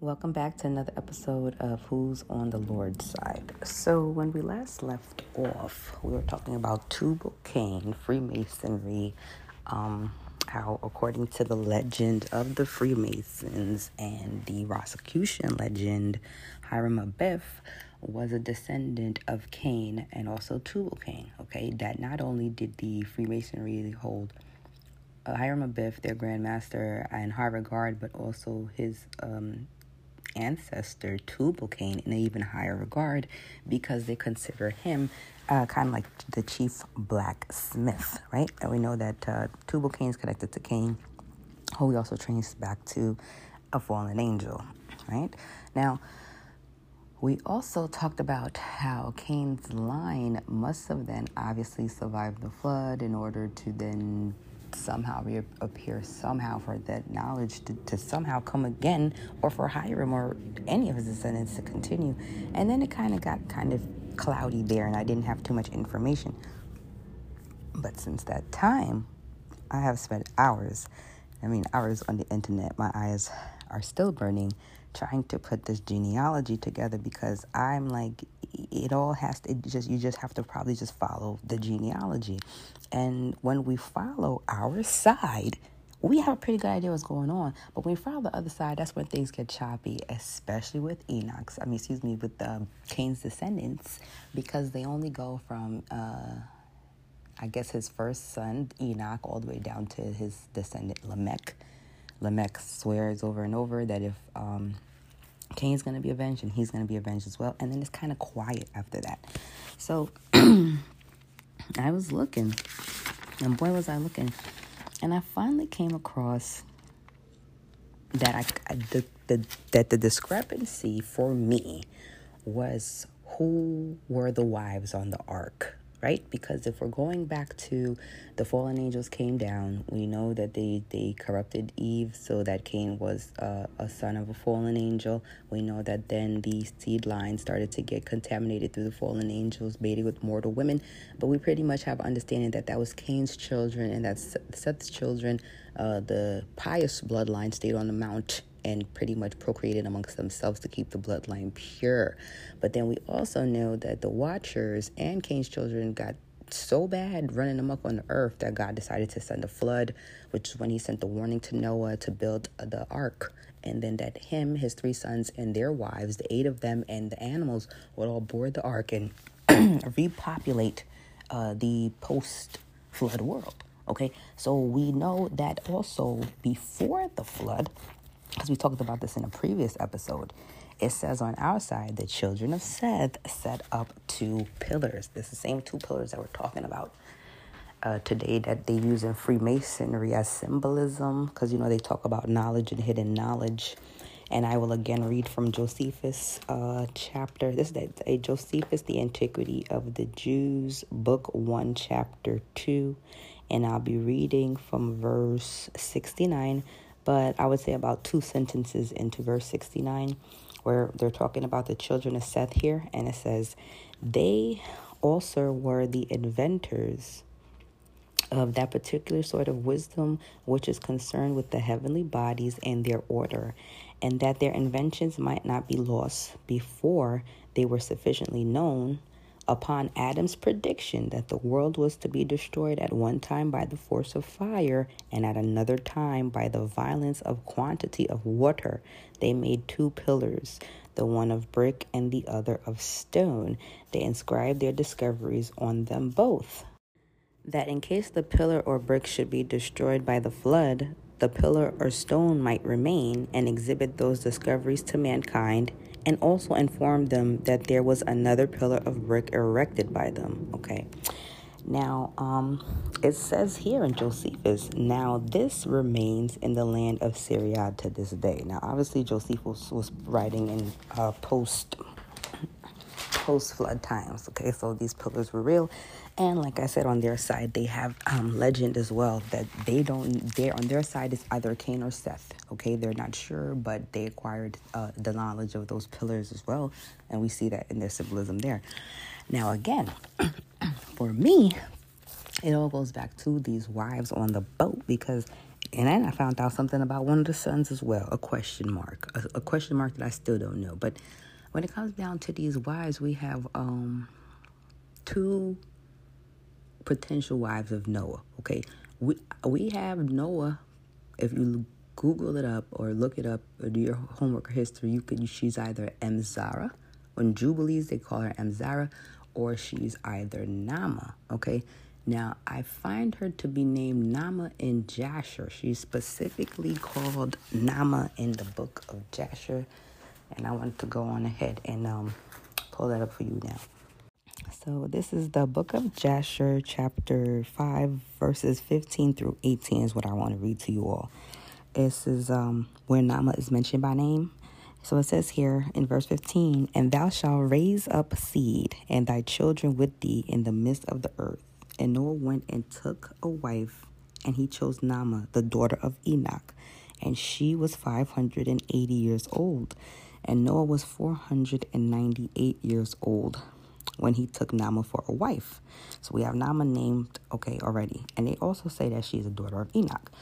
Welcome back to another episode of Who's on the Lord's Side. So, when we last left off, we were talking about Tubal Cain, Freemasonry, um, how, according to the legend of the Freemasons and the Rosicrucian legend, Hiram Abiff was a descendant of Cain and also Tubal Cain. Okay, that not only did the Freemasonry hold uh, Hiram Abiff, their grandmaster, in high regard, but also his um, ancestor Tubal Cain in an even higher regard because they consider him uh, kind of like the chief blacksmith, right? And we know that uh, Tubal Cain is connected to Cain, who he also traces back to a fallen angel, right? Now, we also talked about how Cain's line must have then obviously survived the flood in order to then somehow reappear somehow for that knowledge to, to somehow come again or for Hiram or any of his descendants to continue. And then it kind of got kind of cloudy there and I didn't have too much information. But since that time, I have spent hours, I mean, hours on the internet. My eyes are still burning trying to put this genealogy together because I'm like, it all has to, it just, you just have to probably just follow the genealogy. And when we follow our side, we have a pretty good idea what's going on. But when we follow the other side, that's when things get choppy, especially with Enoch's, I mean, excuse me, with um, Cain's descendants, because they only go from, uh, I guess, his first son, Enoch, all the way down to his descendant, Lamech. Lamech swears over and over that if um, Cain's going to be avenged and he's going to be avenged as well. And then it's kind of quiet after that. So I was looking, and boy, was I looking. And I finally came across that I, the, the that the discrepancy for me was who were the wives on the ark right? Because if we're going back to the fallen angels came down, we know that they, they corrupted Eve so that Cain was uh, a son of a fallen angel. We know that then the seed line started to get contaminated through the fallen angels, mating with mortal women. But we pretty much have understanding that that was Cain's children and that Seth's children, uh, the pious bloodline, stayed on the mount and pretty much procreated amongst themselves to keep the bloodline pure. But then we also know that the Watchers and Cain's children got so bad running amok on the earth that God decided to send a flood, which is when he sent the warning to Noah to build the ark. And then that him, his three sons, and their wives, the eight of them, and the animals would all board the ark and repopulate uh, the post flood world. Okay, so we know that also before the flood, because we talked about this in a previous episode, it says on our side the children of Seth set up two pillars. It's the same two pillars that we're talking about uh, today that they use in Freemasonry as symbolism, because you know they talk about knowledge and hidden knowledge. And I will again read from Josephus' uh, chapter. This is a Josephus, the Antiquity of the Jews, book one, chapter two, and I'll be reading from verse sixty-nine but I would say about two sentences into verse 69, where they're talking about the children of Seth here, and it says, They also were the inventors of that particular sort of wisdom which is concerned with the heavenly bodies and their order, and that their inventions might not be lost before they were sufficiently known upon Adam's prediction that the world was to be destroyed at one time by the force of fire and at another time by the violence of quantity of water, they made two pillars, the one of brick and the other of stone. They inscribed their discoveries on them both. That in case the pillar or brick should be destroyed by the flood, the pillar or stone might remain and exhibit those discoveries to mankind and also inform them that there was another pillar of brick erected by them. Okay. Now, um, it says here in Josephus, now this remains in the land of Syria to this day. Now, obviously, Josephus was writing in uh, post post flood times. Okay, so these pillars were real, and like I said, on their side, they have um, legend as well that they don't, they're on their side is either Cain or Seth. Okay, they're not sure, but they acquired uh, the knowledge of those pillars as well. And we see that in their symbolism there. Now, again, for me, it all goes back to these wives on the boat because And then I found out something about one of the sons as well, a question mark, a, a question mark that I still don't know. But when it comes down to these wives, we have um, two potential wives of Noah. Okay, we we have Noah. If you Google it up or look it up or do your homework or history, you could she's either Emzara. on Jubilees, they call her Emzara, or she's either Nama. Okay. Now, I find her to be named Nama in Jasher. She's specifically called Nama in the book of Jasher. And I want to go on ahead and um, pull that up for you now. So, this is the book of Jasher, chapter 5, verses 15 through 18, is what I want to read to you all. This is um, where Nama is mentioned by name. So it says here in verse 15, And thou shalt raise up seed, and thy children with thee in the midst of the earth and Noah went and took a wife, and he chose Nama, the daughter of Enoch, and she was 580 years old. And Noah was 498 years old when he took Nama for a wife. So we have Nama named, okay, already. And they also say that she's a daughter of Enoch.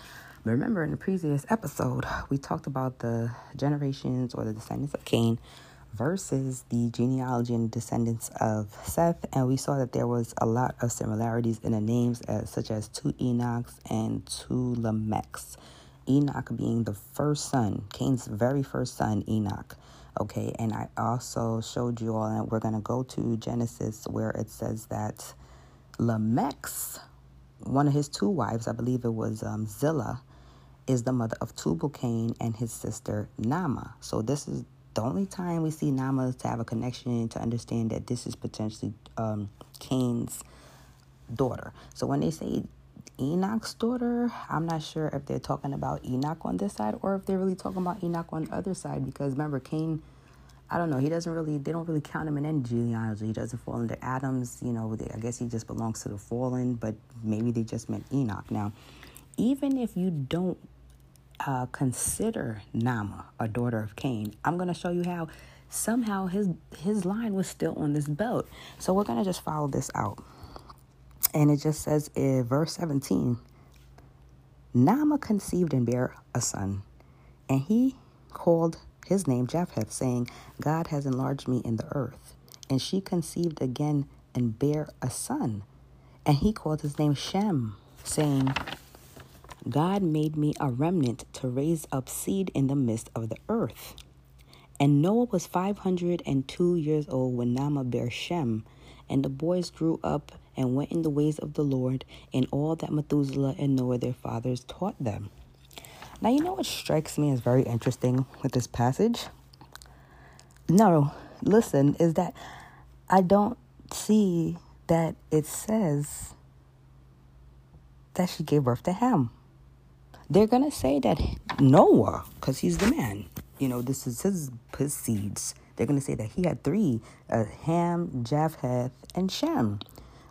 But remember in the previous episode, we talked about the generations or the descendants of Cain versus the genealogy and descendants of Seth, and we saw that there was a lot of similarities in the names, as, uh, such as two Enochs and two Lamechs. Enoch being the first son, Cain's very first son, Enoch. Okay, and I also showed you all, and we're going to go to Genesis where it says that Lamech's, one of his two wives, I believe it was um, Zillah, is the mother of Tubal Cain and his sister Nama. So this is the only time we see Nama to have a connection to understand that this is potentially um, Cain's daughter. So when they say Enoch's daughter, I'm not sure if they're talking about Enoch on this side or if they're really talking about Enoch on the other side because remember Cain I don't know. He doesn't really. They don't really count him in any genealogy. He doesn't fall into Adam's. You know. They, I guess he just belongs to the fallen. But maybe they just meant Enoch. Now, even if you don't uh, consider Nama a daughter of Cain, I'm going to show you how somehow his his line was still on this belt. So we're going to just follow this out. And it just says in verse 17, Nama conceived and bare a son, and he called his name Japheth, saying, God has enlarged me in the earth. And she conceived again and bare a son, and he called his name Shem, saying, God made me a remnant to raise up seed in the midst of the earth. And Noah was 502 years old when Nama bare Shem, and the boys grew up and went in the ways of the Lord in all that Methuselah and Noah their fathers taught them. Now, you know what strikes me as very interesting with this passage? No, listen, is that I don't see that it says that she gave birth to Ham they're going to say that Noah, because he's the man, you know, this is his, his seeds. They're going to say that he had three uh, Ham, Japheth, and Shem.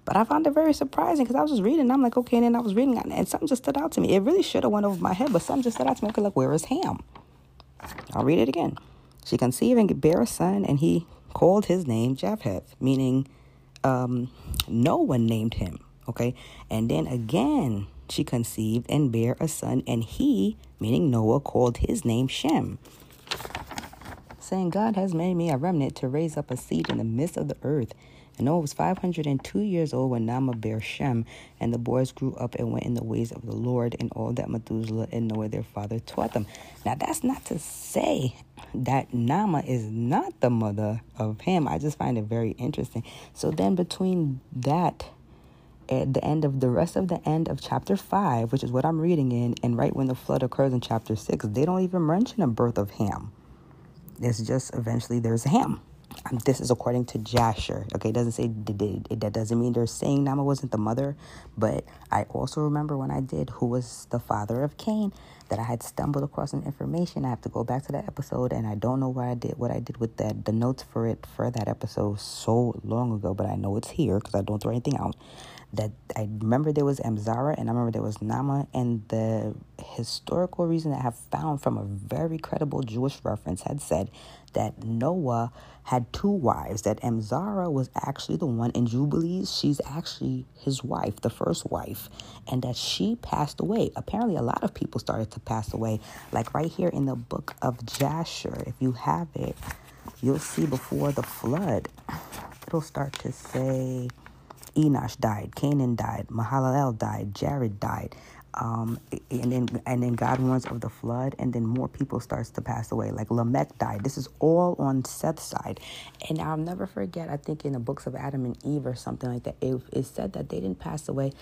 But I found it very surprising because I was just reading. and I'm like, okay, and then I was reading, and something just stood out to me. It really should have went over my head, but something just stood out to me. Okay, like, where is Ham? I'll read it again. She conceived and bare a son, and he called his name Japheth, meaning um, no one named him. Okay, and then again, she conceived and bare a son, and he, meaning Noah, called his name Shem, saying, God has made me a remnant to raise up a seed in the midst of the earth. And Noah was 502 years old when Nama bare Shem, and the boys grew up and went in the ways of the Lord and all that Methuselah and Noah their father taught them. Now, that's not to say that Nama is not the mother of him. I just find it very interesting. So then between that at the end of the rest of the end of chapter 5, which is what I'm reading in, and right when the flood occurs in chapter 6, they don't even mention a birth of Ham. It's just eventually there's Ham. This is according to Jasher. Okay, it doesn't say it, that doesn't mean they're saying Nama wasn't the mother, but I also remember when I did who was the father of Cain that I had stumbled across some information. I have to go back to that episode, and I don't know what I did what I did with that the notes for it for that episode so long ago, but I know it's here because I don't throw anything out that I remember there was Amzara and I remember there was Nama. And the historical reason that I have found from a very credible Jewish reference had said that Noah had two wives, that Amzara was actually the one in Jubilees. She's actually his wife, the first wife, and that she passed away. Apparently, a lot of people started to pass away. Like right here in the book of Jasher, if you have it, you'll see before the flood, it'll start to say Enosh died, Canaan died, Mahalalel died, Jared died. Um, and then and then God warns of the flood, and then more people starts to pass away. Like Lamech died. This is all on Seth's side, and I'll never forget. I think in the books of Adam and Eve or something like that, it, it said that they didn't pass away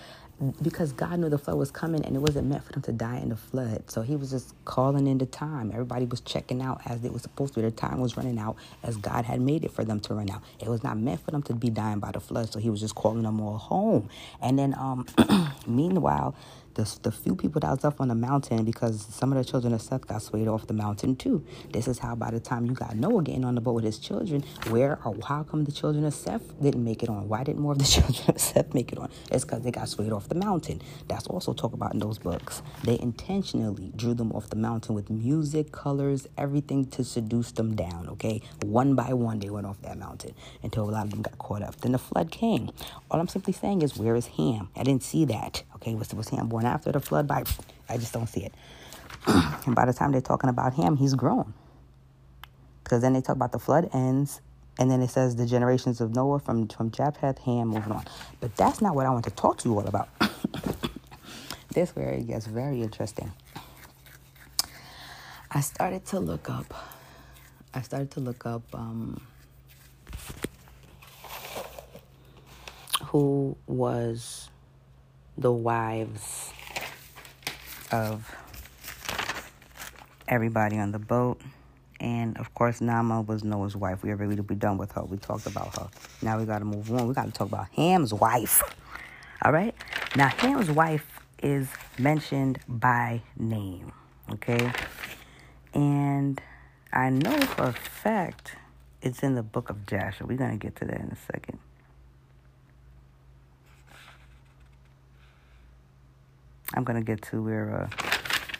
because God knew the flood was coming, and it wasn't meant for them to die in the flood. So He was just calling in the time. Everybody was checking out as it was supposed to. Their time was running out as God had made it for them to run out. It was not meant for them to be dying by the flood. So He was just calling them all home. And then, um, meanwhile the, the few people that was up on the mountain because some of the children of Seth got swayed off the mountain too. This is how by the time you got Noah getting on the boat with his children, where or how come the children of Seth didn't make it on? Why didn't more of the children of Seth make it on? It's because they got swayed off the mountain. That's also talked about in those books. They intentionally drew them off the mountain with music, colors, everything to seduce them down, okay? One by one, they went off that mountain until a lot of them got caught up. Then the flood came. All I'm simply saying is, where is Ham? I didn't see that, okay? Was, was Ham born after the flood by I just don't see it. and by the time they're talking about him, he's grown. Because then they talk about the flood ends, and then it says the generations of Noah from, from Japheth, Ham, moving on. But that's not what I want to talk to you all about. this where it gets very interesting. I started to look up. I started to look up um, who was the wives of everybody on the boat. And of course, Nama was Noah's wife. We already we done with her. We talked about her. Now we got to move on. We got to talk about Ham's wife. All right. Now Ham's wife is mentioned by name. Okay. And I know for a fact it's in the book of Jasher. We're gonna get to that in a second. I'm going to get to where uh,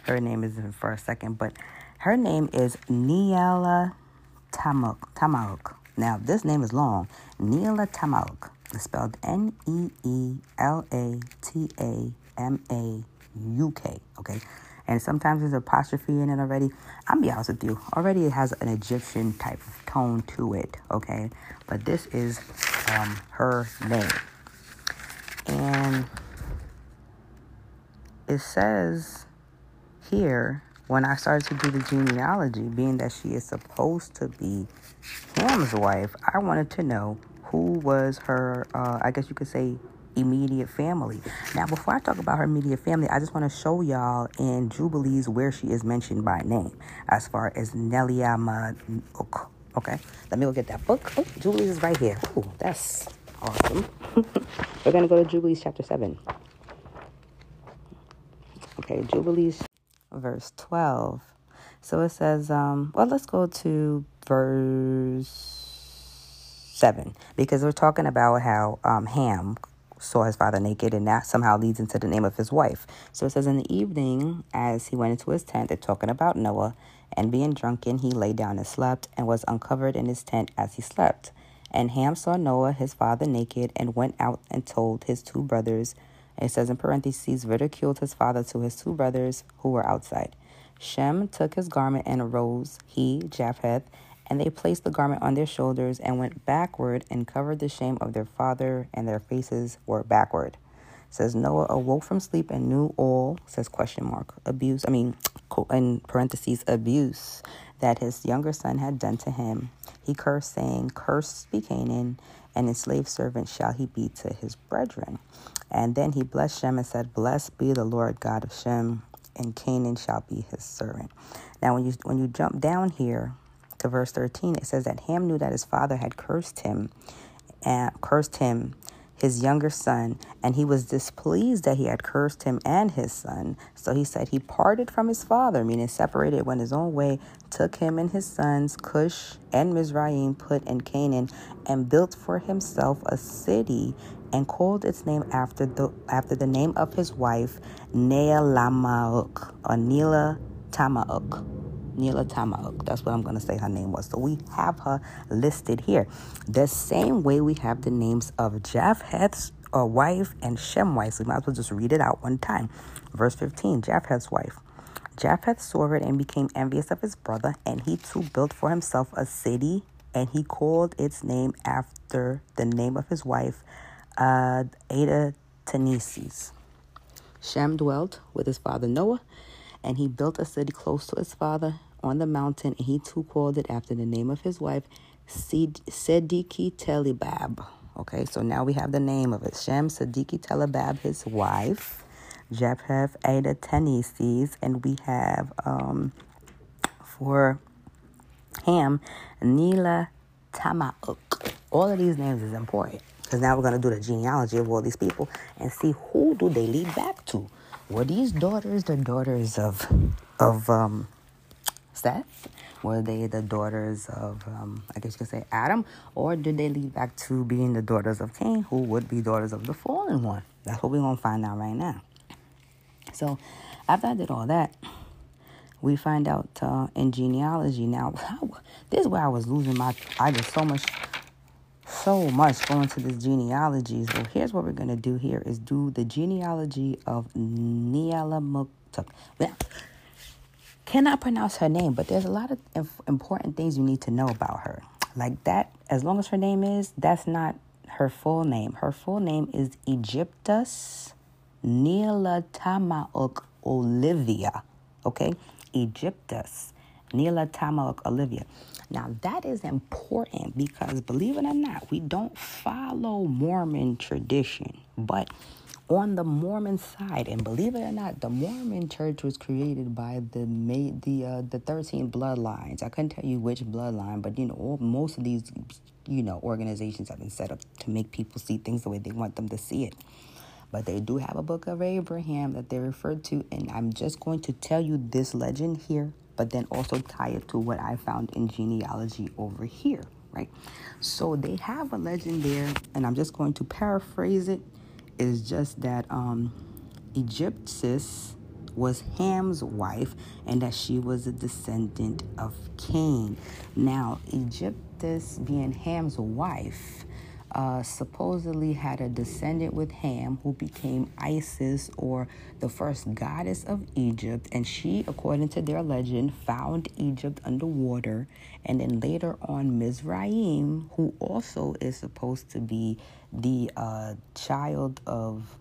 her name is for a second, but her name is Neela Tamuk. Tamuk. Now, this name is long. Neela Tamuk. It's spelled N E E L A T A M A U K. Okay. And sometimes there's apostrophe in it already. I'll be honest with you. Already it has an Egyptian type of tone to it. Okay. But this is um, her name. And it says here when I started to do the genealogy, being that she is supposed to be Ham's wife, I wanted to know who was her, uh, I guess you could say, immediate family. Now, before I talk about her immediate family, I just want to show y'all in Jubilees where she is mentioned by name as far as Neliama. Okay, let me go get that book. Oh, Jubilees is right here. Oh, that's awesome. We're going to go to Jubilees chapter 7. Okay, Jubilees, verse 12. So it says, um, well, let's go to verse 7 because we're talking about how um, Ham saw his father naked, and that somehow leads into the name of his wife. So it says, In the evening, as he went into his tent, they're talking about Noah, and being drunken, he lay down and slept, and was uncovered in his tent as he slept. And Ham saw Noah, his father, naked, and went out and told his two brothers it says in parentheses, ridiculed his father to his two brothers who were outside. Shem took his garment and arose, he, Japheth, and they placed the garment on their shoulders and went backward and covered the shame of their father, and their faces were backward. It says Noah awoke from sleep and knew all, says question mark, abuse, I mean, in parentheses, abuse that his younger son had done to him. He cursed, saying, Cursed be Canaan, and enslaved servant shall he be to his brethren. And then he blessed Shem and said, Blessed be the Lord God of Shem, and Canaan shall be his servant. Now, when you when you jump down here to verse 13, it says that Ham knew that his father had cursed him and cursed him his younger son, and he was displeased that he had cursed him and his son. So he said he parted from his father, meaning separated, went his own way, took him and his sons, Cush and Mizraim, Put in Canaan, and built for himself a city and called its name after the after the name of his wife, Neelamauk, or Neela Tamauk. Neela Tamauk. That's what I'm going to say her name was. So we have her listed here. The same way we have the names of Japheth's uh, wife and Shem wife. So we might as well just read it out one time. Verse 15 Japheth's wife. Japheth saw it and became envious of his brother, and he too built for himself a city, and he called its name after the name of his wife, uh, Ada Taneses. Shem dwelt with his father Noah and he built a city close to his father on the mountain, and he too called it after the name of his wife, Sediki Telebab. Okay, so now we have the name of it. Shem Sediki Telebab, his wife. Japheth Ada Taneses, and we have um, for Ham, Nila Tamauk. All of these names is important because now we're going to do the genealogy of all these people and see who do they lead back to. Were these daughters the daughters of of um, Seth? Were they the daughters of um, I guess you could say Adam, or did they lead back to being the daughters of Cain, who would be daughters of the fallen one? That's what we're gonna find out right now. So, after I did all that, we find out uh, in genealogy. Now, this is where I was losing my. I did so much so much going to this genealogy. So here's what we're going to do here is do the genealogy of Neelamuktuk. Now, cannot pronounce her name, but there's a lot of important things you need to know about her. Like that, as long as her name is, that's not her full name. Her full name is Egyptus Neelatamauk Olivia. Okay? Egyptus Neelatamauk Olivia. Now, that is important because believe it or not, we don't follow Mormon tradition. But on the Mormon side, and believe it or not, the Mormon church was created by the the uh, the 13 bloodlines. I couldn't tell you which bloodline, but you know, all, most of these you know organizations have been set up to make people see things the way they want them to see it. But they do have a book of Abraham that they refer to, and I'm just going to tell you this legend here but then also tie it to what I found in genealogy over here, right? So they have a legend there, and I'm just going to paraphrase it. Is just that um, Egyptus was Ham's wife, and that she was a descendant of Cain. Now, Egyptus being Ham's wife uh, supposedly had a descendant with Ham who became Isis or the first goddess of Egypt. And she, according to their legend, found Egypt underwater. And then later on, Mizraim, who also is supposed to be the uh, child of,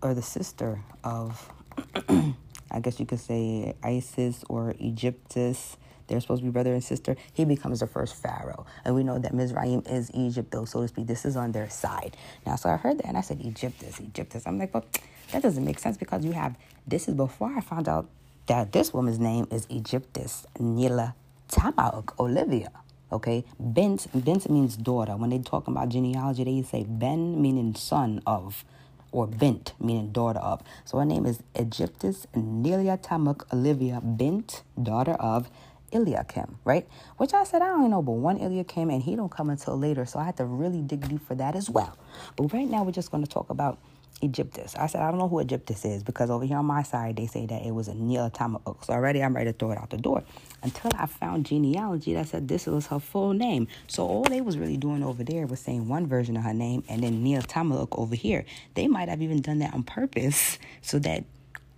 or the sister of, I guess you could say Isis or Egyptus they're supposed to be brother and sister. He becomes the first pharaoh. And we know that Mizraim is Egypt, though, so to speak. This is on their side. Now, so I heard that and I said, Egyptus, Egyptus. I'm like, well, that doesn't make sense because you have, this is before I found out that this woman's name is Egyptus, Nila Tamauk, Olivia. Okay, Bent, Bent means daughter. When they talk about genealogy, they say Ben meaning son of, or Bent meaning daughter of. So her name is Egyptus Nelia Tamuk Olivia Bent, daughter of Eliakim, right? Which I said I don't know, but one Eliakim and he don't come until later, so I had to really dig deep for that as well. But right now we're just going to talk about Egyptus. I said I don't know who Egyptus is because over here on my side they say that it was a Neelatamauk. So already I'm ready to throw it out the door until I found genealogy that said this was her full name. So all they was really doing over there was saying one version of her name and then Neelatamauk over here. They might have even done that on purpose so that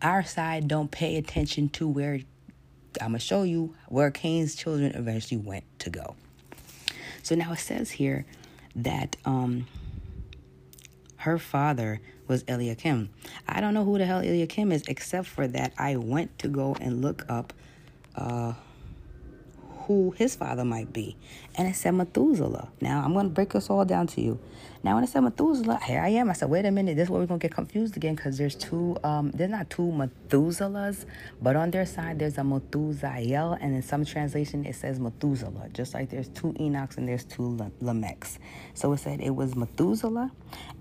our side don't pay attention to where I'm going to show you where Cain's children eventually went to go. So now it says here that um, her father was Eliakim. I don't know who the hell Eliakim is, except for that I went to go and look up uh, who his father might be. And it said Methuselah. Now, I'm going to break this all down to you. Now, when it said Methuselah, here I am. I said, wait a minute. This is where we're going to get confused again because there's two, um, there's not two Methuselahs, but on their side, there's a Methusael. And in some translation, it says Methuselah, just like there's two Enochs and there's two Lamechs. So it said it was Methuselah.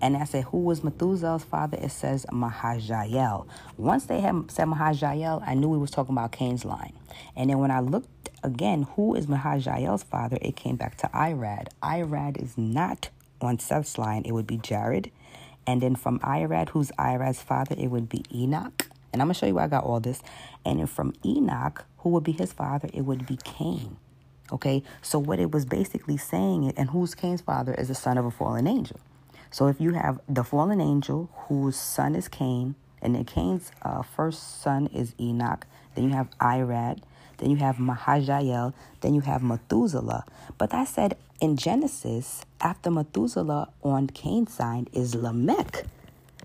And I said, who was Methuselah's father? It says Mahajael. Once they had said Mahajael, I knew we was talking about Cain's line. And then when I looked again, who is Mahajael's father? It came back to Irad. Irad is not on Seth's line, it would be Jared. And then from Irad, who's Irad's father, it would be Enoch. And I'm going to show you where I got all this. And then from Enoch, who would be his father, it would be Cain. Okay, so what it was basically saying, it and who's Cain's father, is the son of a fallen angel. So if you have the fallen angel whose son is Cain, and then Cain's uh, first son is Enoch, then you have Irad, then you have Mahajael, then you have Methuselah. But I said in Genesis, after Methuselah on Cain's side is Lamech.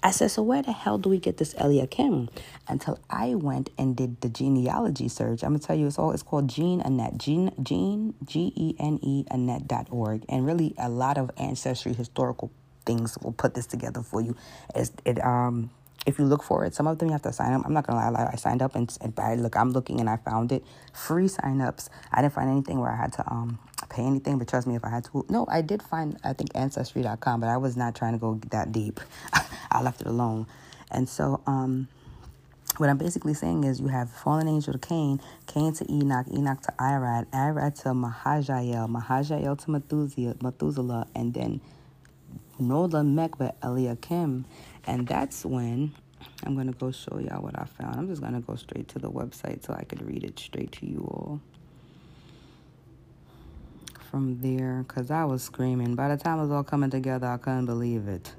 I said, so where the hell do we get this Eliakim? Until I went and did the genealogy search. I'm gonna tell you, it's all it's called Geneanet, Gene Gene G E N E Annette.org, and really a lot of ancestry historical things will put this together for you. It's, it um if you look for it, some of them you have to sign up. I'm not gonna lie, I signed up and, I look, I'm looking and I found it free signups. I didn't find anything where I had to um pay anything, but trust me, if I had to, no, I did find I think ancestry.com, but I was not trying to go that deep. I left it alone, and so um. What I'm basically saying is you have fallen angel to Cain, Cain to Enoch, Enoch to Irad, Irad to Mahajael, Mahajael to Methuselah, Methuselah and then no Lamech Eliakim. And that's when I'm going to go show y'all what I found. I'm just going to go straight to the website so I could read it straight to you all. From there, because I was screaming. By the time it was all coming together, I couldn't believe it.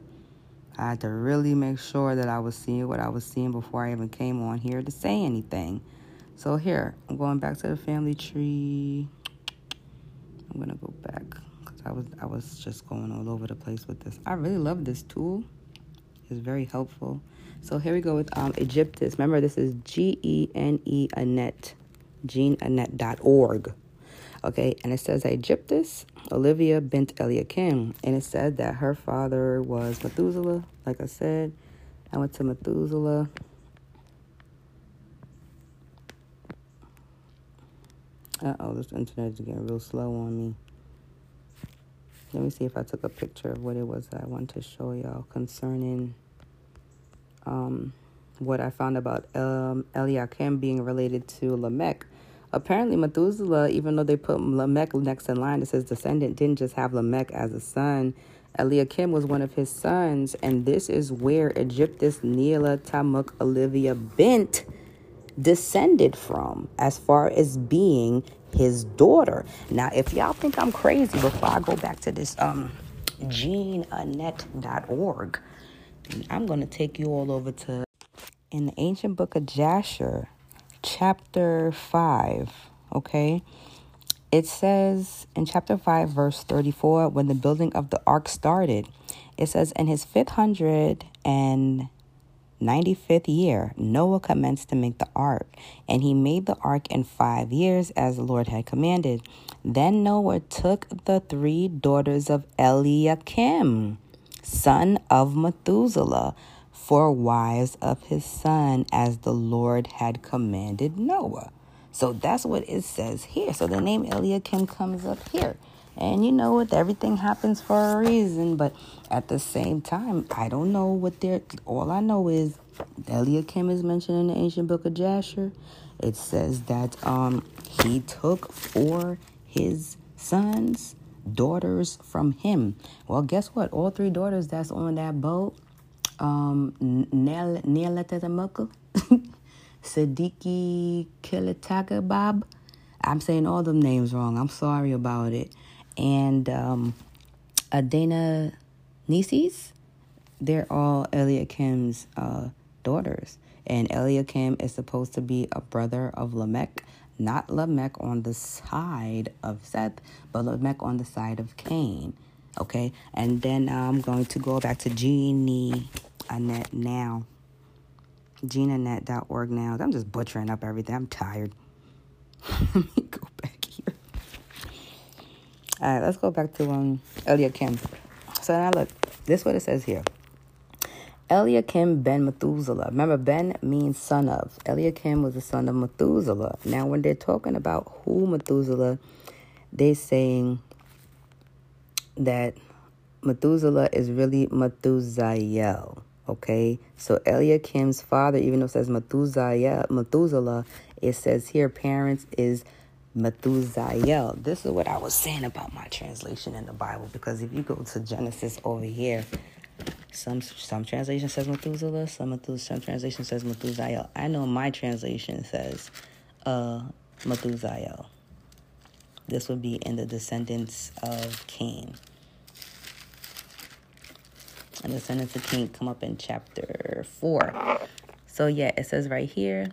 I had to really make sure that I was seeing what I was seeing before I even came on here to say anything. So here, I'm going back to the family tree. I'm going to go back because I was I was just going all over the place with this. I really love this tool is very helpful. So here we go with um, Egyptus. Remember, this is G E N E Annette, geneanet.org. Okay, and it says Egyptus, Olivia bint Eliakim. And it said that her father was Methuselah, like I said. I went to Methuselah. Uh oh, this internet is getting real slow on me. Let me see if I took a picture of what it was I wanted to show y'all concerning um, what I found about um, Eliakim being related to Lamech. Apparently, Methuselah, even though they put Lamech next in line, it says descendant didn't just have Lamech as a son. Eliakim was one of his sons, and this is where Egyptus Neela Tamuk Olivia Bent descended from, as far as being his daughter. Now, if y'all think I'm crazy, before I go back to this um, geneanet.org, I'm going to take you all over to in the ancient book of Jasher, chapter 5, okay? It says in chapter 5, verse 34, when the building of the ark started, it says, In his fifth hundred and 95th year, Noah commenced to make the ark, and he made the ark in five years as the Lord had commanded. Then Noah took the three daughters of Eliakim son of Methuselah, for wives of his son, as the Lord had commanded Noah. So that's what it says here. So the name Eliakim comes up here. And you know what? Everything happens for a reason. But at the same time, I don't know what they're. All I know is Eliakim is mentioned in the ancient book of Jasher. It says that um he took for his sons daughters from him. Well, guess what? All three daughters that's on that boat, um, Nealetatamuka, Siddiqui Bob. I'm saying all them names wrong. I'm sorry about it. And um, Nisis, they're all Eliakim's uh, daughters. And Eliakim is supposed to be a brother of Lamech not Lamech on the side of Seth, but Lamech on the side of Cain. Okay, and then I'm going to go back to Genie Annette now. Geneanet.org now. I'm just butchering up everything. I'm tired. Let me go back here. All right, let's go back to um Eliakim. So now look, this is what it says here. Eliakim ben Methuselah. Remember, Ben means son of. Eliakim was the son of Methuselah. Now, when they're talking about who Methuselah, they're saying that Methuselah is really Methusael. Okay, so Eliakim's father, even though it says Methusael, Methuselah, it says here parents is Methusael. This is what I was saying about my translation in the Bible because if you go to Genesis over here, some some translation says Methuselah, some Methuselah, some translation says Methusael. I know my translation says uh, Methusael. This would be in the descendants of Cain. And the descendants of Cain come up in chapter four. So yeah, it says right here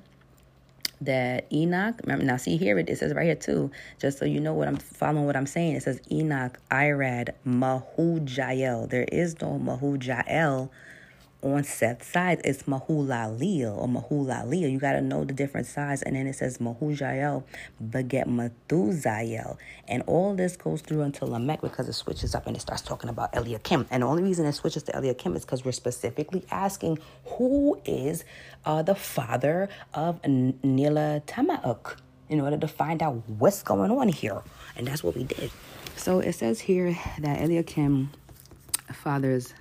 that Enoch, remember, now see here it, it says right here too, just so you know what I'm following what I'm saying. It says Enoch, Irad, Mahujael. There is no Mahujael on Seth's side. It's Mahulaleel or Mahulaleel. You got to know the different sides. And then it says Mahujael beget Methusael. And all this goes through until Lamech because it switches up and it starts talking about Eliakim. And the only reason it switches to Eliakim is because we're specifically asking who is uh, the father of Nila Tamauk in order to find out what's going on here. And that's what we did. So it says here that Eliakim fathers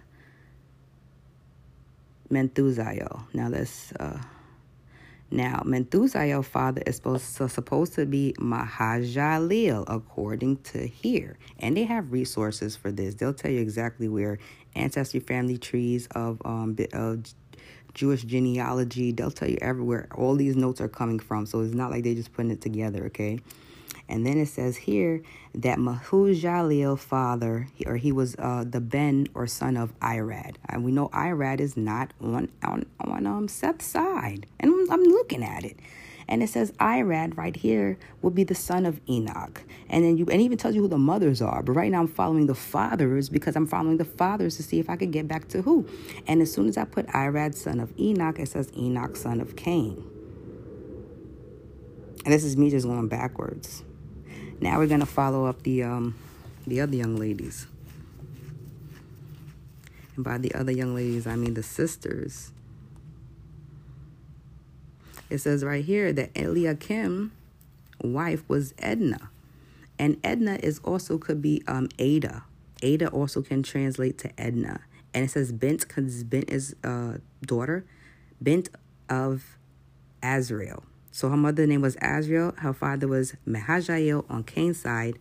Methusael. Now let's uh now Methusael father is supposed so supposed to be Mahajalil according to here. And they have resources for this. They'll tell you exactly where ancestry family trees of um of Jewish genealogy. They'll tell you everywhere all these notes are coming from. So it's not like they're just putting it together, okay? And then it says here that Mahujalel father, or he was uh, the ben or son of Irad. And we know Irad is not on on, on um, Seth's side. And I'm, I'm looking at it. And it says Irad right here will be the son of Enoch. And then you and even tells you who the mothers are. But right now I'm following the fathers because I'm following the fathers to see if I could get back to who. And as soon as I put Irad, son of Enoch, it says Enoch, son of Cain. And this is me just going backwards. Now we're gonna follow up the um, the other young ladies. And by the other young ladies, I mean the sisters. It says right here that Elia Eliakim wife was Edna. And Edna is also could be um Ada. Ada also can translate to Edna. And it says Bent because Bint is uh daughter. Bent of Azrael. So her mother name was Azrael. Her father was Mehajael on Cain's side.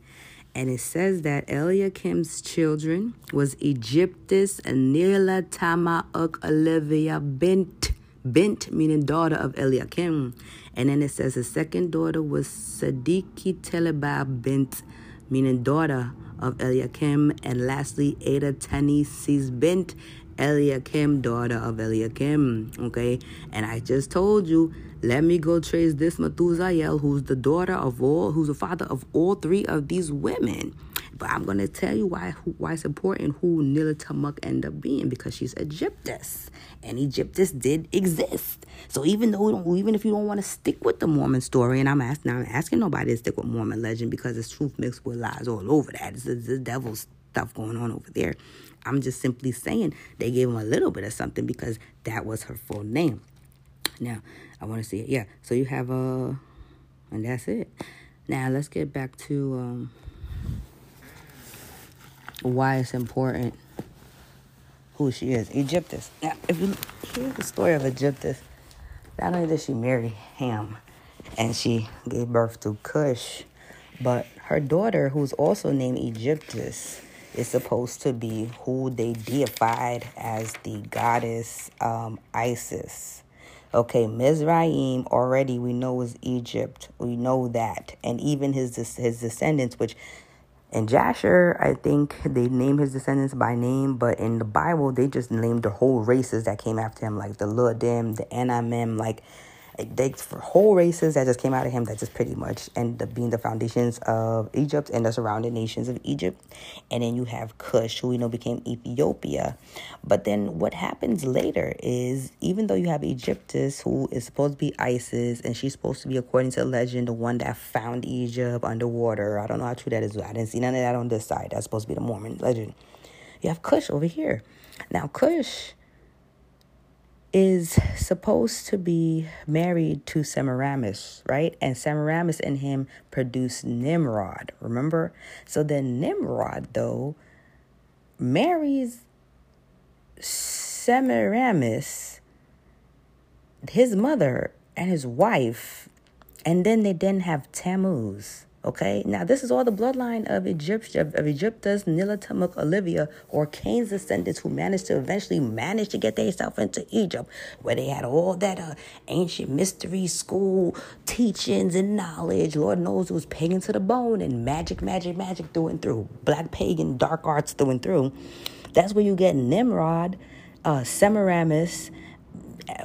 And it says that Eliakim's children was Egyptus and Nila Tamauk Olivia Bent, Bent meaning daughter of Eliakim. And then it says his second daughter was Sadiki Teleba Bent, meaning daughter of Eliakim. And lastly, Ada Tani Sis Bint, Eliakim, daughter of Eliakim. Okay, and I just told you, let me go trace this Methusael, who's the daughter of all, who's the father of all three of these women. But I'm gonna tell you why why it's important who Nilitamuk ended up being because she's Egyptus, and Egyptus did exist. So even though even if you don't want to stick with the Mormon story, and I'm asking I'm asking nobody to stick with Mormon legend because it's truth mixed with lies all over that. It's the devil's stuff going on over there. I'm just simply saying they gave him a little bit of something because that was her full name. Now, I want to see it. Yeah, so you have a, and that's it. Now, let's get back to um, why it's important who she is. Egyptus. Now, if you hear the story of Egyptus, not only did she marry Ham and she gave birth to Cush, but her daughter, who's also named Egyptus, is supposed to be who they deified as the goddess um, Isis. Okay, Mizraim already we know is Egypt. We know that, and even his his descendants, which in Jasher, I think they name his descendants by name, but in the Bible, they just named the whole races that came after him, like the Ludim, the Anamim, like they for whole races that just came out of him that just pretty much ended up being the foundations of Egypt and the surrounding nations of Egypt. And then you have Cush, who we know became Ethiopia. But then what happens later is even though you have Egyptus, who is supposed to be Isis, and she's supposed to be, according to legend, the one that found Egypt underwater. I don't know how true that is. I didn't see none of that on this side. That's supposed to be the Mormon legend. You have Cush over here. Now, Cush is supposed to be married to Semiramis, right? And Semiramis and him produced Nimrod, remember? So then Nimrod, though, marries Semiramis, his mother, and his wife, and then they then have Tammuz. Okay, now this is all the bloodline of Egypt of, of Egyptus, Nilatamuk, Olivia, or Cain's descendants who managed to eventually manage to get themselves into Egypt, where they had all that uh, ancient mystery school teachings and knowledge. Lord knows it was pagan to the bone and magic, magic, magic through and through, black pagan dark arts through and through. That's where you get Nimrod, uh, Semiramis,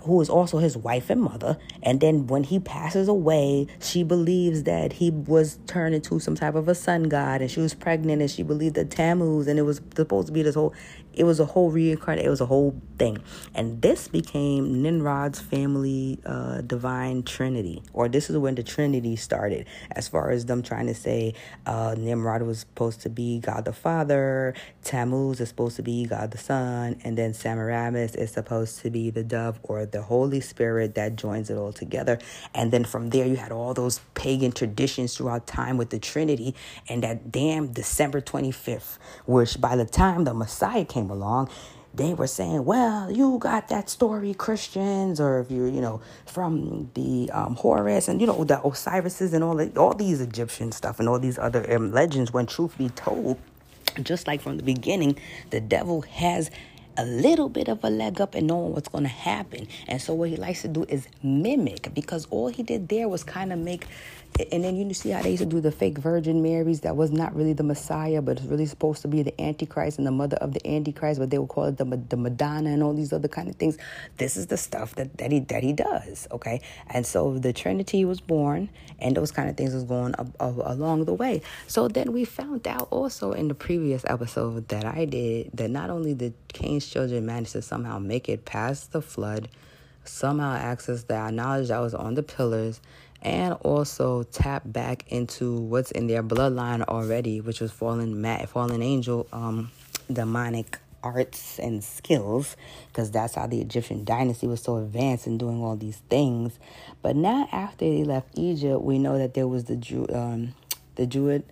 who is also his wife and mother. And then when he passes away, she believes that he was turned into some type of a sun god and she was pregnant and she believed that Tammuz and it was supposed to be this whole it was a whole reincarnate. It was a whole thing, and this became Nimrod's family uh, divine trinity, or this is when the Trinity started. As far as them trying to say uh, Nimrod was supposed to be God the Father, Tammuz is supposed to be God the Son, and then Semiramis is supposed to be the dove or the Holy Spirit that joins it all together. And then from there, you had all those pagan traditions throughout time with the Trinity, and that damn December twenty fifth, which by the time the Messiah came came along, they were saying, well, you got that story, Christians, or if you're, you know, from the um, Horus and, you know, the Osiris's and all, the, all these Egyptian stuff and all these other um, legends, when truth be told, just like from the beginning, the devil has a little bit of a leg up and knowing what's going to happen. And so what he likes to do is mimic because all he did there was kind of make and then you see how they used to do the fake Virgin Marys that was not really the Messiah, but it's really supposed to be the Antichrist and the mother of the Antichrist, but they would call it the, the Madonna and all these other kind of things. This is the stuff that, that he that he does, okay? And so the Trinity was born, and those kind of things was going along the way. So then we found out also in the previous episode that I did that not only did Cain's children managed to somehow make it past the flood, somehow access that knowledge that was on the pillars and also tap back into what's in their bloodline already, which was fallen ma- fallen angel um, demonic arts and skills, because that's how the Egyptian dynasty was so advanced in doing all these things. But now, after they left Egypt, we know that there was the Jew, um, the Druid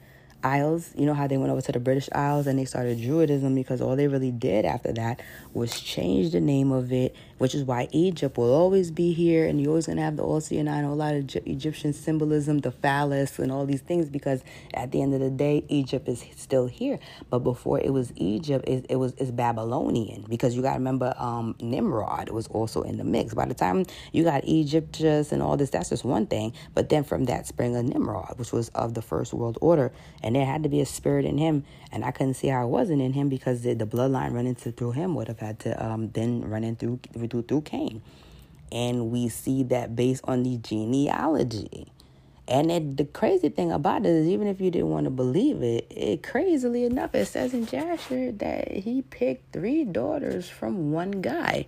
Isles. You know how they went over to the British Isles and they started Druidism because all they really did after that was change the name of it which is why Egypt will always be here, and you're always going to have the Ocean and a lot of Egyptian symbolism, the phallus, and all these things, because at the end of the day, Egypt is still here. But before it was Egypt, it, it was it's Babylonian, because you got to remember um, Nimrod was also in the mix. By the time you got Egypt just and all this, that's just one thing. But then from that sprang a Nimrod, which was of the first world order, and there had to be a spirit in him, and I couldn't see how it wasn't in him because the, the bloodline running through him would have had to um, then run in through through, through Cain. And we see that based on the genealogy. And it, the crazy thing about it is, even if you didn't want to believe it, it crazily enough, it says in Jasher that he picked three daughters from one guy.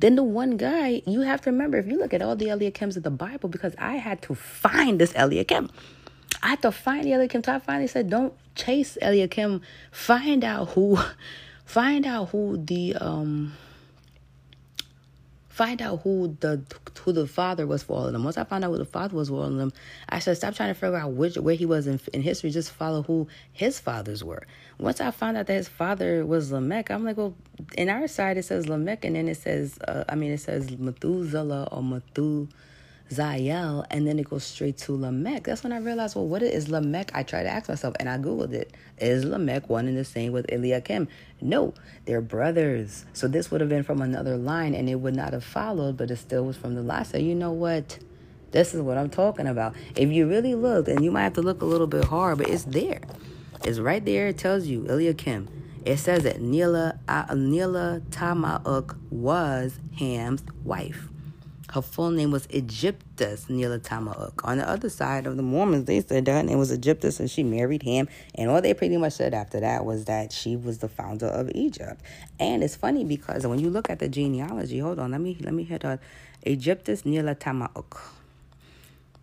Then the one guy, you have to remember, if you look at all the Eliakims of the Bible, because I had to find this Eliakim. I had to find the Eliakim. So I finally said, don't chase Eliakim. Find out who, find out who the, um, find out who the who the father was for all of them. Once I found out who the father was for all of them, I said stop trying to figure out which where he was in, in history. Just follow who his fathers were. Once I found out that his father was Lamech, I'm like, well, in our side it says Lamech, and then it says, uh, I mean, it says Methuselah or Methu. Zael, and then it goes straight to Lamech. That's when I realized, well, what is Lamech? I tried to ask myself, and I Googled it. Is Lamech one and the same with Eliakim? No, they're brothers. So this would have been from another line, and it would not have followed, but it still was from the line. So you know what? This is what I'm talking about. If you really look, and you might have to look a little bit hard, but it's there. It's right there. It tells you Eliakim. It says that Nila, uh, Nila Tamauk was Ham's wife. Her full name was Egyptus Nilatamauk. On the other side of the Mormons, they said her name was Egyptus and she married him. And all they pretty much said after that was that she was the founder of Egypt. And it's funny because when you look at the genealogy, hold on, let me let me hit her Egyptus Nilatamauk.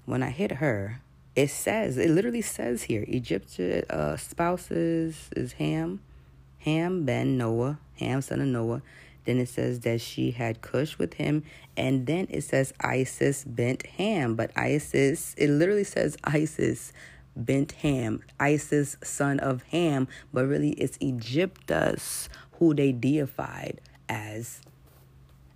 When I hit her, it says it literally says here Egyptian uh, spouses is Ham, Ham ben Noah, Ham son of Noah. Then it says that she had Cush with him. And then it says Isis bent Ham. But Isis, it literally says Isis bent Ham. Isis, son of Ham. But really it's Egyptus who they deified as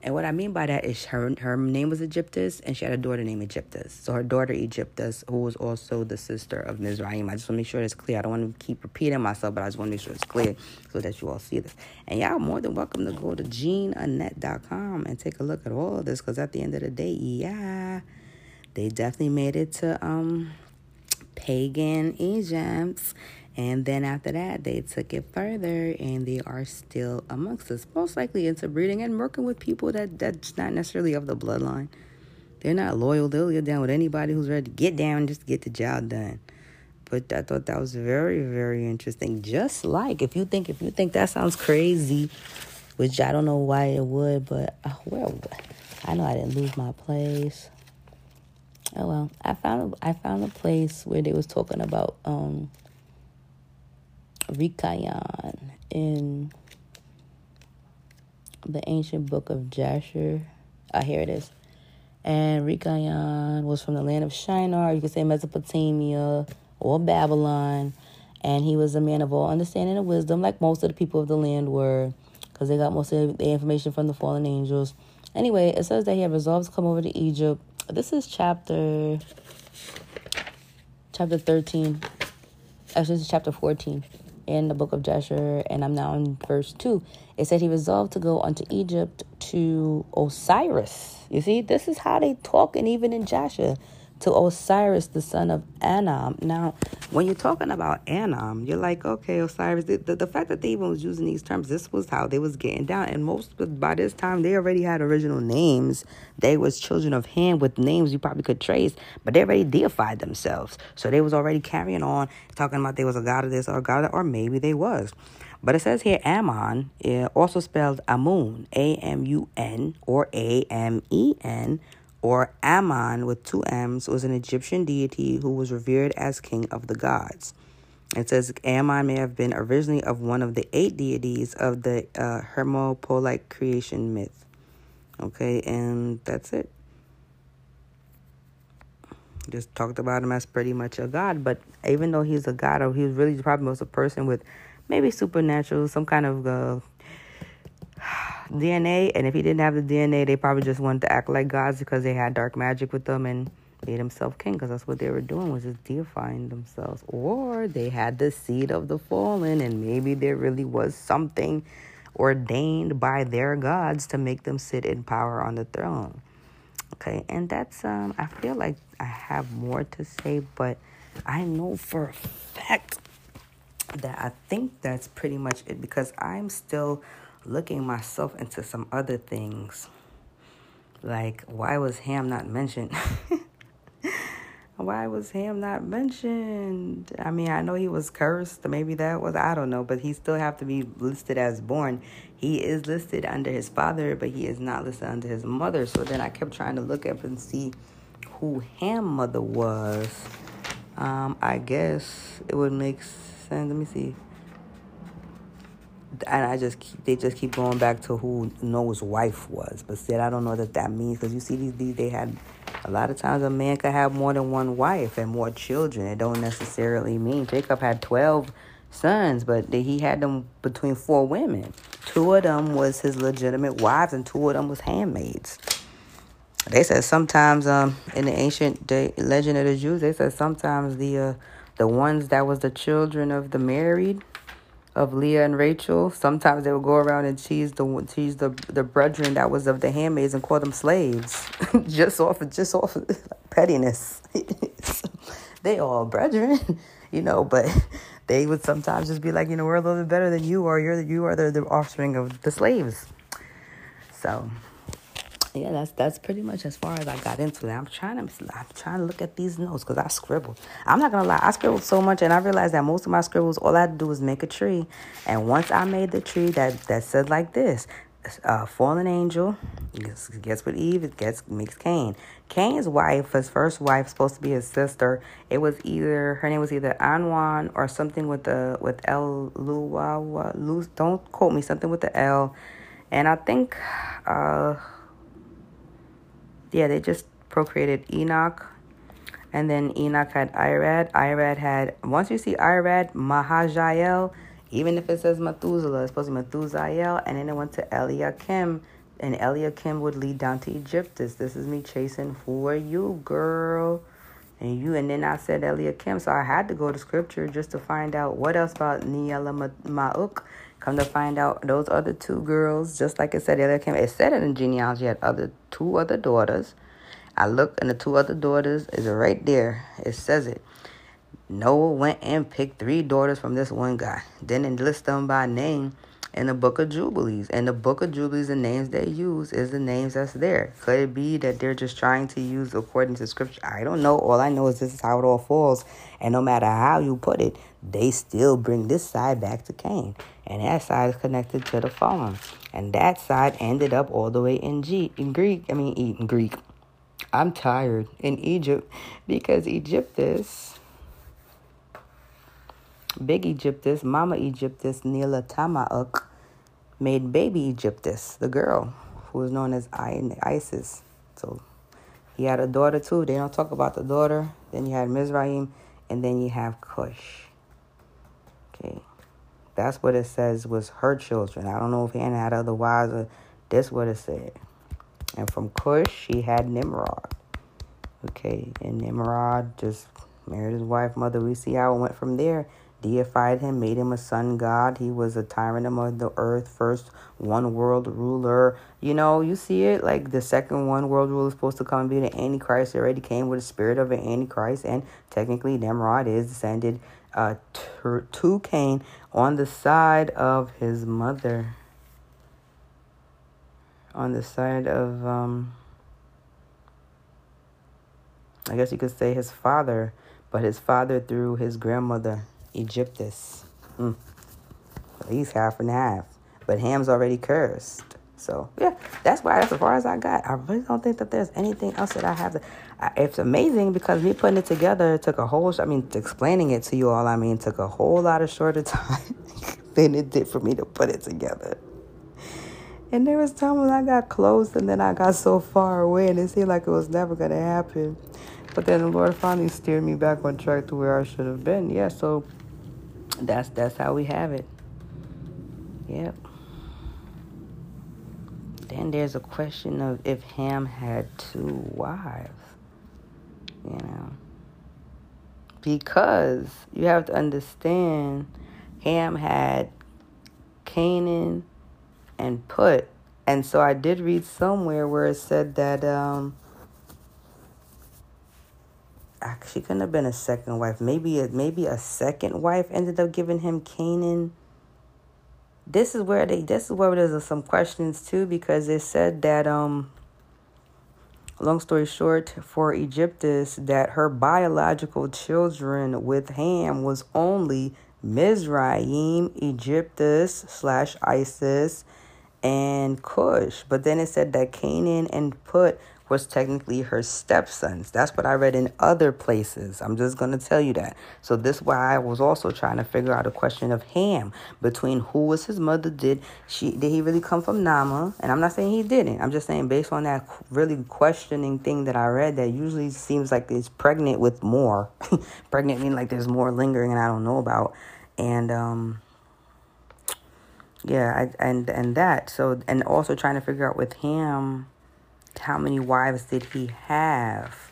and what I mean by that is her her name was Egyptus, and she had a daughter named Egyptus. So her daughter Egyptus, who was also the sister of Mizraim. I just want to make sure it's clear. I don't want to keep repeating myself, but I just want to make sure it's clear so that you all see this. And y'all more than welcome to go to geneanet.com and take a look at all of this, because at the end of the day, yeah, they definitely made it to um pagan Egypt and then after that, they took it further and they are still amongst us, most likely into breeding and working with people that that's not necessarily of the bloodline. They're not loyal. They'll get down with anybody who's ready to get down and just get the job done. But I thought that was very, very interesting. Just like if you think if you think that sounds crazy, which I don't know why it would, but uh, where I know I didn't lose my place. Oh well, I found I found a place where they was talking about um Rikayan in the ancient book of Jasher. Ah, here it is. And Rikayan was from the land of Shinar, you could say Mesopotamia or Babylon. And he was a man of all understanding and wisdom, like most of the people of the land were, because they got most of the information from the fallen angels. Anyway, it says that he had resolved to come over to Egypt. This is chapter chapter 13. Actually, this is chapter 14 in the book of Jasher, and I'm now in verse 2. It said he resolved to go unto Egypt to Osiris. You see, this is how they talk, and even in Jasher to Osiris, the son of Anam. Now, when you're talking about Anam, you're like, okay, Osiris. The, the, the, fact that they even was using these terms, this was how they was getting down. And most by this time, they already had original names. They was children of Ham with names you probably could trace, but they already deified themselves. So they was already carrying on, talking about they was a god of this or a god of or maybe they was. But it says here Ammon, eh, also spelled Amun, A M U N or A M E N or Ammon with two M's, was an Egyptian deity who was revered as king of the gods. It says Ammon may have been originally of one of the eight deities of the uh, Hermopolite creation myth. Okay, and that's it. Just talked about him as pretty much a god, but even though he's a god, or he was really probably was a person with maybe supernatural, some kind of uh, DNA, and if he didn't have the DNA, they probably just wanted to act like gods because they had dark magic with them and made himself king because that's what they were doing was just deifying themselves. Or they had the seed of the fallen, and maybe there really was something ordained by their gods to make them sit in power on the throne. Okay, and that's um I feel like I have more to say, but I know for a fact that I think that's pretty much it because I'm still looking myself into some other things. Like, why was Ham not mentioned? why was Ham not mentioned? I mean, I know he was cursed. Maybe that was, I don't know, but he still have to be listed as born. He is listed under his father, but he is not listed under his mother. So then I kept trying to look up and see who Ham mother was. Um, I guess it would make sense. Let me see and I just keep, they just keep going back to who Noah's wife was. But said I don't know that that means because you see these, these they had a lot of times a man could have more than one wife and more children. It don't necessarily mean Jacob had twelve sons, but he had them between four women. Two of them was his legitimate wives, and two of them was handmaids. They said sometimes um in the ancient day, legend of the Jews, they said sometimes the uh, the ones that was the children of the married of Leah and Rachel. Sometimes they would go around and tease the tease the the brethren that was of the handmaids and call them slaves, just off of just off of pettiness. they all brethren, you know, but they would sometimes just be like, you know, we're a little bit better than you, or you're you are the, the offspring of the slaves. So yeah, that's that's pretty much as far as I got into it. I'm trying to I'm trying to look at these notes because I scribbled. I'm not gonna lie, I scribbled so much, and I realized that most of my scribbles, all I had to do was make a tree. And once I made the tree that that said like this, uh, fallen angel gets, gets with Eve, it gets makes Cain. Cain's wife, his first wife, supposed to be his sister. It was either her name was either Anwan or something with the with L Luwawa. Lu, don't quote me, something with the L. And I think. uh yeah, they just procreated Enoch. And then Enoch had Irad. Irad had, once you see Irad, Mehujael, even if it says Methuselah, it's supposed to be Methusael. And then it went to Eliakim. And Eliakim would lead down to Egyptus. This is me chasing for you, girl. And you, and then I said Eliakim. So I had to go to scripture just to find out what else about Neela Ma'uk. Come to find out, those other two girls, just like it said, Eliakim, it said it in genealogy, had other two other daughters. I looked, and the two other daughters is right there. It says it. Noah went and picked three daughters from this one guy. Then it lists them by name in the book of Jubilees. And the book of Jubilees, the names they use is the names that's there. Could it be that they're just trying to use according to scripture? I don't know. All I know is this is how it all falls. And no matter how you put it, they still bring this side back to Cain. And that side is connected to the fallen. And that side ended up all the way in, G- in Greek. I mean, in Greek. I'm tired in Egypt because Egyptus Big Egyptus, Mama Egyptus, Nila Tamauk, made baby Egyptus, the girl who was known as Isis. So he had a daughter too. They don't talk about the daughter. Then you had Mizraim, and then you have Cush. Okay. That's what it says was her children. I don't know if Hannah had other wives, or that's what it said. And from Cush, she had Nimrod. Okay, and Nimrod just married his wife, mother. We see how it went from there deified him, made him a sun god. He was a tyrant of the earth, first one world ruler. You know, you see it like the second one world ruler is supposed to come and be the Antichrist. He already came with the spirit of an Antichrist, and technically Nimrod is descended uh, to, to Cain on the side of his mother. On the side of, um, I guess you could say his father, but his father through his grandmother. Egyptus. Mm. least half and half. But Ham's already cursed. So, yeah, that's why that's as far as I got. I really don't think that there's anything else that I have to. I, it's amazing because me putting it together took a whole, I mean, explaining it to you all, I mean, took a whole lot of shorter time than it did for me to put it together. And there was times when I got close and then I got so far away and it seemed like it was never to happen. But then the Lord finally steered me back on track to where I should have been. Yeah, so that's that's how we have it. Yep. Then there's a question of if Ham had two wives. You know. Because you have to understand Ham had Canaan and Put. And so I did read somewhere where it said that um she couldn't have been a second wife. Maybe a, maybe a second wife ended up giving him Canaan. This is where they. This is where there's some questions too because it said that um. Long story short, for Egyptus, that her biological children with Ham was only Mizraim, Egyptus slash Isis, and Cush. But then it said that Canaan and Put was technically her stepsons. That's what I read in other places. I'm just going to tell you that. So this why I was also trying to figure out a question of Ham between who was his mother. Did she did he really come from Nama? And I'm not saying he didn't. I'm just saying based on that really questioning thing that I read that usually seems like it's pregnant with more. pregnant mean like there's more lingering and I don't know about. And um yeah, I, and and that. So and also trying to figure out with him how many wives did he have?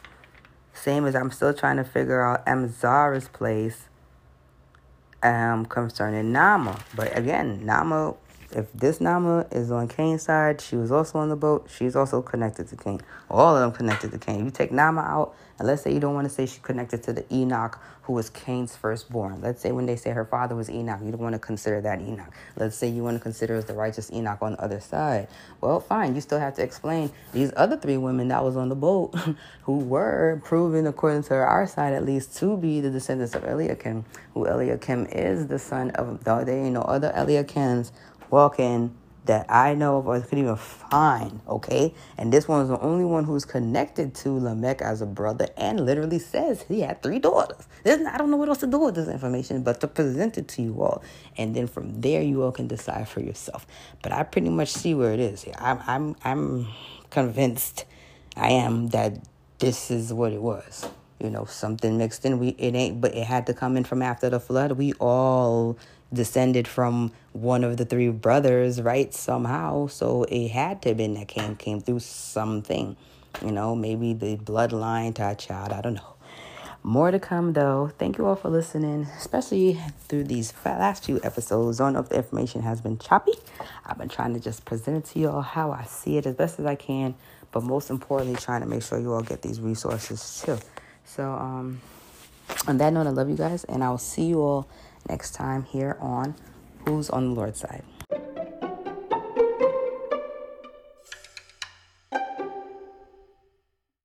Same as I'm still trying to figure out Amzara's place um, concerning Nama. But again, Nama if this Nama is on Cain's side, she was also on the boat. She's also connected to Cain. All of them connected to Cain. You take Nama out, and let's say you don't want to say she's connected to the Enoch who was Cain's firstborn. Let's say when they say her father was Enoch, you don't want to consider that Enoch. Let's say you want to consider as the righteous Enoch on the other side. Well, fine. You still have to explain these other three women that was on the boat who were proven, according to our side at least, to be the descendants of Eliakim, who Eliakim is the son of, there ain't no other Eliakims walking that I know of or could even find, okay? And this one is the only one who's connected to Lamech as a brother and literally says he had three daughters. I don't know what else to do with this information but to present it to you all. And then from there, you all can decide for yourself. But I pretty much see where it is. I'm, I'm, I'm convinced I am that this is what it was. You know, something mixed in. We it ain't, but it had to come in from after the flood. We all descended from one of the three brothers, right? Somehow. So it had to have been that Cain came through something. You know, maybe the bloodline to a child. I don't know. More to come though. Thank you all for listening, especially through these last few episodes. I don't know if the information has been choppy. I've been trying to just present it to you all how I see it as best as I can, but most importantly, trying to make sure you all get these resources too. So, um, on that note, I love you guys, and I will see you all next time here on Who's on the Lord's Side.